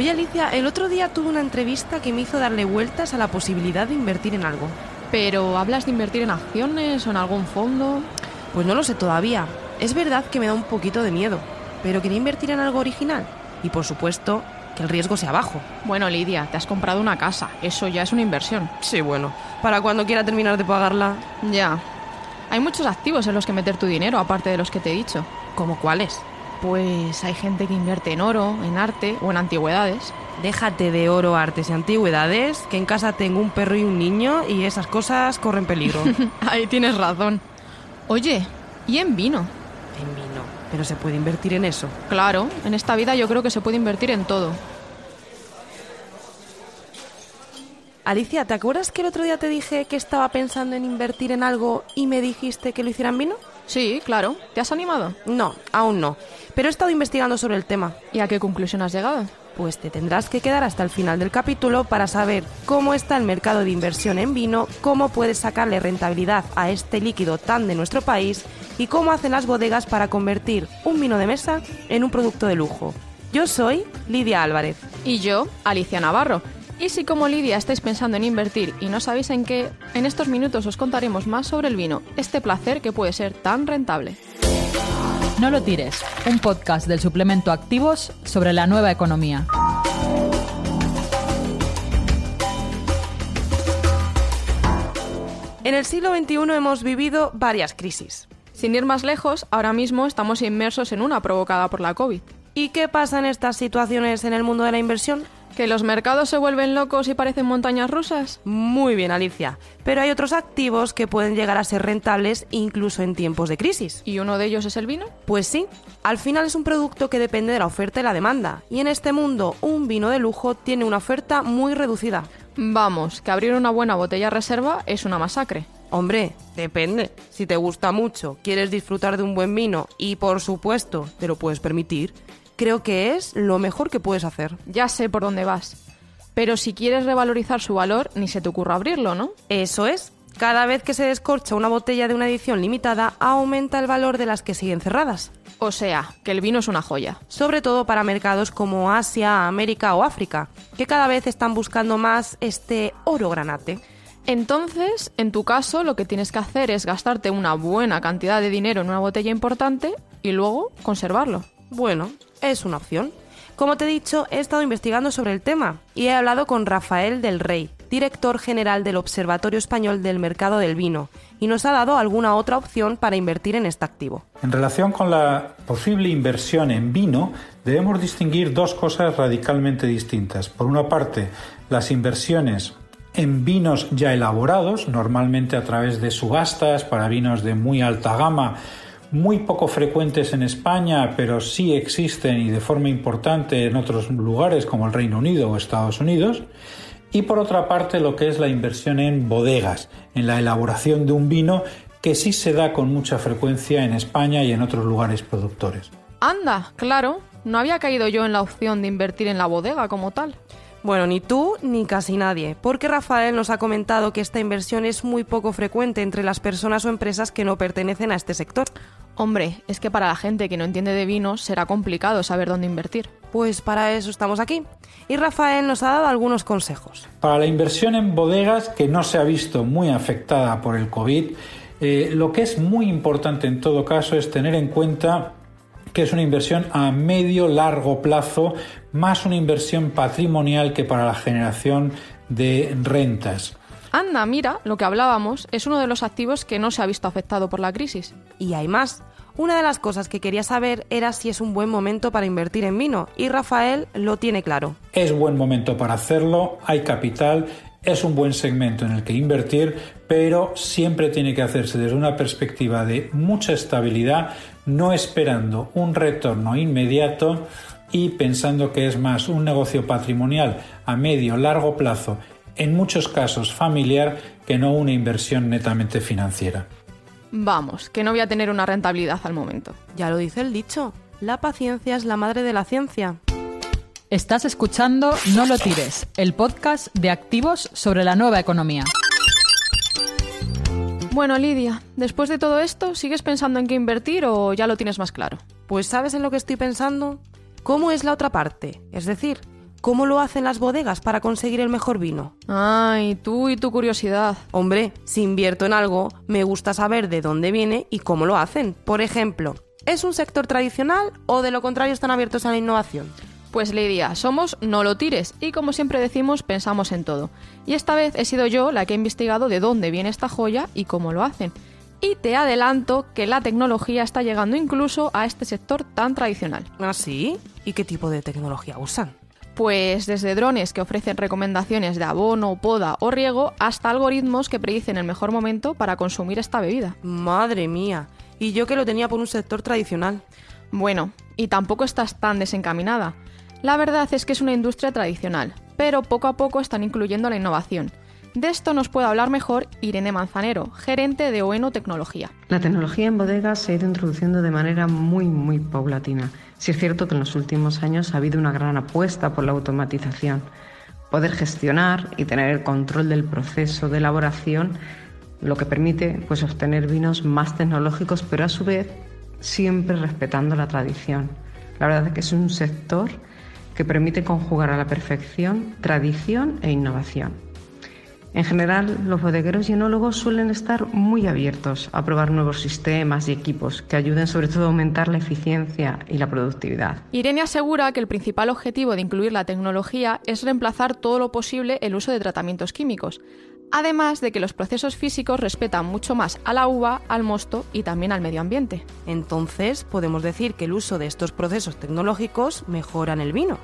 Oye Alicia, el otro día tuve una entrevista que me hizo darle vueltas a la posibilidad de invertir en algo. Pero, ¿hablas de invertir en acciones o en algún fondo? Pues no lo sé todavía. Es verdad que me da un poquito de miedo, pero quería invertir en algo original. Y por supuesto, que el riesgo sea bajo. Bueno, Lidia, te has comprado una casa. Eso ya es una inversión. Sí, bueno. Para cuando quiera terminar de pagarla. Ya. Hay muchos activos en los que meter tu dinero, aparte de los que te he dicho. ¿Como cuáles? Pues hay gente que invierte en oro, en arte o en antigüedades. Déjate de oro, artes y antigüedades, que en casa tengo un perro y un niño y esas cosas corren peligro. Ahí tienes razón. Oye, ¿y en vino? en vino. Pero se puede invertir en eso. Claro, en esta vida yo creo que se puede invertir en todo. Alicia, ¿te acuerdas que el otro día te dije que estaba pensando en invertir en algo y me dijiste que lo hiciera en vino? Sí, claro. ¿Te has animado? No, aún no. Pero he estado investigando sobre el tema. ¿Y a qué conclusión has llegado? Pues te tendrás que quedar hasta el final del capítulo para saber cómo está el mercado de inversión en vino, cómo puedes sacarle rentabilidad a este líquido tan de nuestro país y cómo hacen las bodegas para convertir un vino de mesa en un producto de lujo. Yo soy Lidia Álvarez. Y yo, Alicia Navarro. Y si como Lidia estáis pensando en invertir y no sabéis en qué, en estos minutos os contaremos más sobre el vino, este placer que puede ser tan rentable. No lo tires, un podcast del suplemento Activos sobre la nueva economía. En el siglo XXI hemos vivido varias crisis. Sin ir más lejos, ahora mismo estamos inmersos en una provocada por la COVID. ¿Y qué pasa en estas situaciones en el mundo de la inversión? ¿Que los mercados se vuelven locos y parecen montañas rusas? Muy bien, Alicia. Pero hay otros activos que pueden llegar a ser rentables incluso en tiempos de crisis. ¿Y uno de ellos es el vino? Pues sí. Al final es un producto que depende de la oferta y la demanda. Y en este mundo, un vino de lujo tiene una oferta muy reducida. Vamos, que abrir una buena botella reserva es una masacre. Hombre, depende. Si te gusta mucho, quieres disfrutar de un buen vino y por supuesto te lo puedes permitir, creo que es lo mejor que puedes hacer. Ya sé por dónde vas. Pero si quieres revalorizar su valor, ni se te ocurra abrirlo, ¿no? Eso es. Cada vez que se descorcha una botella de una edición limitada, aumenta el valor de las que siguen cerradas. O sea, que el vino es una joya. Sobre todo para mercados como Asia, América o África, que cada vez están buscando más este oro granate. Entonces, en tu caso, lo que tienes que hacer es gastarte una buena cantidad de dinero en una botella importante y luego conservarlo. Bueno, es una opción. Como te he dicho, he estado investigando sobre el tema y he hablado con Rafael del Rey, director general del Observatorio Español del Mercado del Vino, y nos ha dado alguna otra opción para invertir en este activo. En relación con la posible inversión en vino, debemos distinguir dos cosas radicalmente distintas. Por una parte, las inversiones en vinos ya elaborados, normalmente a través de subastas para vinos de muy alta gama, muy poco frecuentes en España, pero sí existen y de forma importante en otros lugares como el Reino Unido o Estados Unidos. Y por otra parte, lo que es la inversión en bodegas, en la elaboración de un vino que sí se da con mucha frecuencia en España y en otros lugares productores. Anda, claro, no había caído yo en la opción de invertir en la bodega como tal. Bueno, ni tú ni casi nadie, porque Rafael nos ha comentado que esta inversión es muy poco frecuente entre las personas o empresas que no pertenecen a este sector. Hombre, es que para la gente que no entiende de vinos será complicado saber dónde invertir. Pues para eso estamos aquí. Y Rafael nos ha dado algunos consejos. Para la inversión en bodegas, que no se ha visto muy afectada por el COVID, eh, lo que es muy importante en todo caso es tener en cuenta que es una inversión a medio largo plazo, más una inversión patrimonial que para la generación de rentas. Anda, mira, lo que hablábamos es uno de los activos que no se ha visto afectado por la crisis. Y hay más. Una de las cosas que quería saber era si es un buen momento para invertir en vino, y Rafael lo tiene claro. Es buen momento para hacerlo, hay capital, es un buen segmento en el que invertir, pero siempre tiene que hacerse desde una perspectiva de mucha estabilidad, no esperando un retorno inmediato y pensando que es más un negocio patrimonial a medio largo plazo, en muchos casos familiar, que no una inversión netamente financiera. Vamos, que no voy a tener una rentabilidad al momento. Ya lo dice el dicho, la paciencia es la madre de la ciencia. Estás escuchando No lo tires, el podcast de activos sobre la nueva economía. Bueno, Lidia, después de todo esto, ¿sigues pensando en qué invertir o ya lo tienes más claro? Pues ¿sabes en lo que estoy pensando? ¿Cómo es la otra parte? Es decir, ¿cómo lo hacen las bodegas para conseguir el mejor vino? Ay, tú y tu curiosidad. Hombre, si invierto en algo, me gusta saber de dónde viene y cómo lo hacen. Por ejemplo, ¿es un sector tradicional o de lo contrario están abiertos a la innovación? Pues Lidia, somos no lo tires y como siempre decimos, pensamos en todo. Y esta vez he sido yo la que he investigado de dónde viene esta joya y cómo lo hacen. Y te adelanto que la tecnología está llegando incluso a este sector tan tradicional. ¿Ah, sí? ¿Y qué tipo de tecnología usan? Pues desde drones que ofrecen recomendaciones de abono, poda o riego hasta algoritmos que predicen el mejor momento para consumir esta bebida. Madre mía. Y yo que lo tenía por un sector tradicional. Bueno, y tampoco estás tan desencaminada. La verdad es que es una industria tradicional, pero poco a poco están incluyendo la innovación. De esto nos puede hablar mejor Irene Manzanero, gerente de Oeno Tecnología. La tecnología en bodegas se ha ido introduciendo de manera muy, muy paulatina. Sí es cierto que en los últimos años ha habido una gran apuesta por la automatización. Poder gestionar y tener el control del proceso de elaboración, lo que permite pues, obtener vinos más tecnológicos, pero a su vez siempre respetando la tradición. La verdad es que es un sector que permite conjugar a la perfección tradición e innovación. En general, los bodegueros y enólogos suelen estar muy abiertos a probar nuevos sistemas y equipos que ayuden sobre todo a aumentar la eficiencia y la productividad. Irene asegura que el principal objetivo de incluir la tecnología es reemplazar todo lo posible el uso de tratamientos químicos, además de que los procesos físicos respetan mucho más a la uva, al mosto y también al medio ambiente. Entonces, podemos decir que el uso de estos procesos tecnológicos mejoran el vino.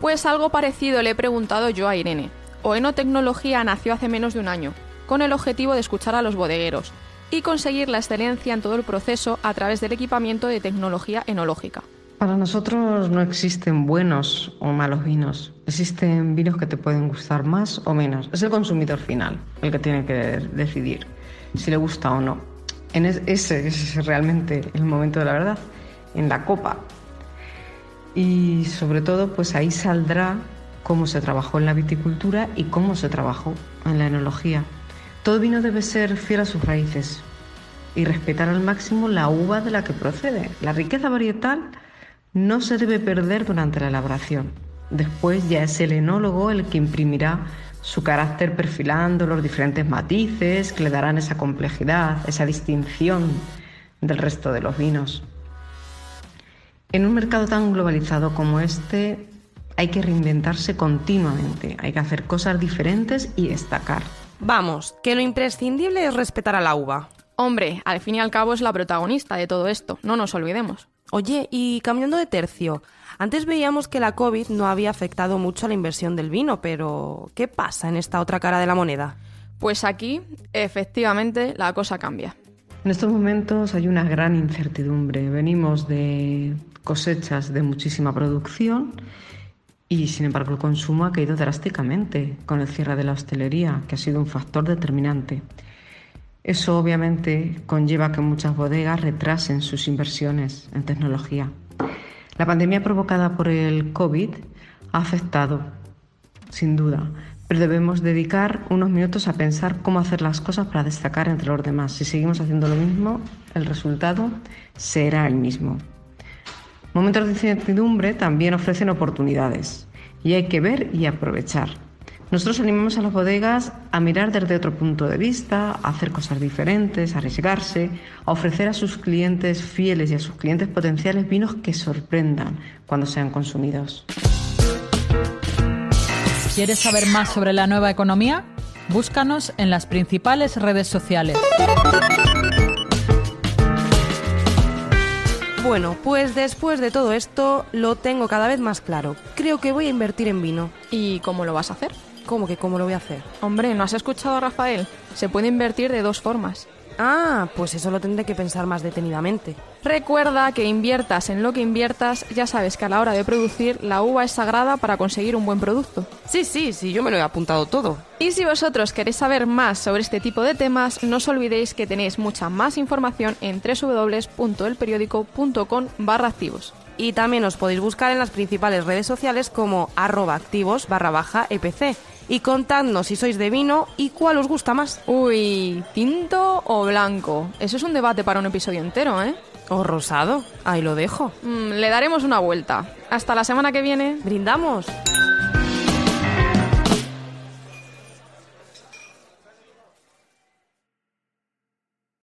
Pues algo parecido le he preguntado yo a Irene. Oeno Tecnología nació hace menos de un año, con el objetivo de escuchar a los bodegueros y conseguir la excelencia en todo el proceso a través del equipamiento de tecnología enológica. Para nosotros no existen buenos o malos vinos. Existen vinos que te pueden gustar más o menos. Es el consumidor final el que tiene que decidir si le gusta o no. En ese es realmente el momento de la verdad, en la copa. Y sobre todo, pues ahí saldrá cómo se trabajó en la viticultura y cómo se trabajó en la enología. Todo vino debe ser fiel a sus raíces y respetar al máximo la uva de la que procede. La riqueza varietal no se debe perder durante la elaboración. Después ya es el enólogo el que imprimirá su carácter perfilando los diferentes matices que le darán esa complejidad, esa distinción del resto de los vinos. En un mercado tan globalizado como este, hay que reinventarse continuamente, hay que hacer cosas diferentes y destacar. Vamos, que lo imprescindible es respetar a la uva. Hombre, al fin y al cabo es la protagonista de todo esto, no nos olvidemos. Oye, y cambiando de tercio, antes veíamos que la COVID no había afectado mucho a la inversión del vino, pero ¿qué pasa en esta otra cara de la moneda? Pues aquí, efectivamente, la cosa cambia. En estos momentos hay una gran incertidumbre. Venimos de cosechas de muchísima producción y sin embargo el consumo ha caído drásticamente con el cierre de la hostelería, que ha sido un factor determinante. Eso obviamente conlleva que muchas bodegas retrasen sus inversiones en tecnología. La pandemia provocada por el COVID ha afectado, sin duda, pero debemos dedicar unos minutos a pensar cómo hacer las cosas para destacar entre los demás. Si seguimos haciendo lo mismo, el resultado será el mismo. Momentos de incertidumbre también ofrecen oportunidades y hay que ver y aprovechar. Nosotros animamos a las bodegas a mirar desde otro punto de vista, a hacer cosas diferentes, a arriesgarse, a ofrecer a sus clientes fieles y a sus clientes potenciales vinos que sorprendan cuando sean consumidos. ¿Quieres saber más sobre la nueva economía? Búscanos en las principales redes sociales. Bueno, pues después de todo esto lo tengo cada vez más claro. Creo que voy a invertir en vino. ¿Y cómo lo vas a hacer? ¿Cómo que cómo lo voy a hacer? Hombre, ¿no has escuchado a Rafael? Se puede invertir de dos formas. Ah, pues eso lo tendré que pensar más detenidamente. Recuerda que inviertas en lo que inviertas, ya sabes que a la hora de producir la uva es sagrada para conseguir un buen producto. Sí, sí, sí, yo me lo he apuntado todo. Y si vosotros queréis saber más sobre este tipo de temas, no os olvidéis que tenéis mucha más información en www.elperiódico.com barra activos. Y también os podéis buscar en las principales redes sociales como arroba activos barra baja EPC y contadnos si sois de vino y cuál os gusta más. Uy, ¿tinto o blanco? Eso es un debate para un episodio entero, ¿eh? O rosado, ahí lo dejo. Mm, le daremos una vuelta. Hasta la semana que viene. ¡Brindamos!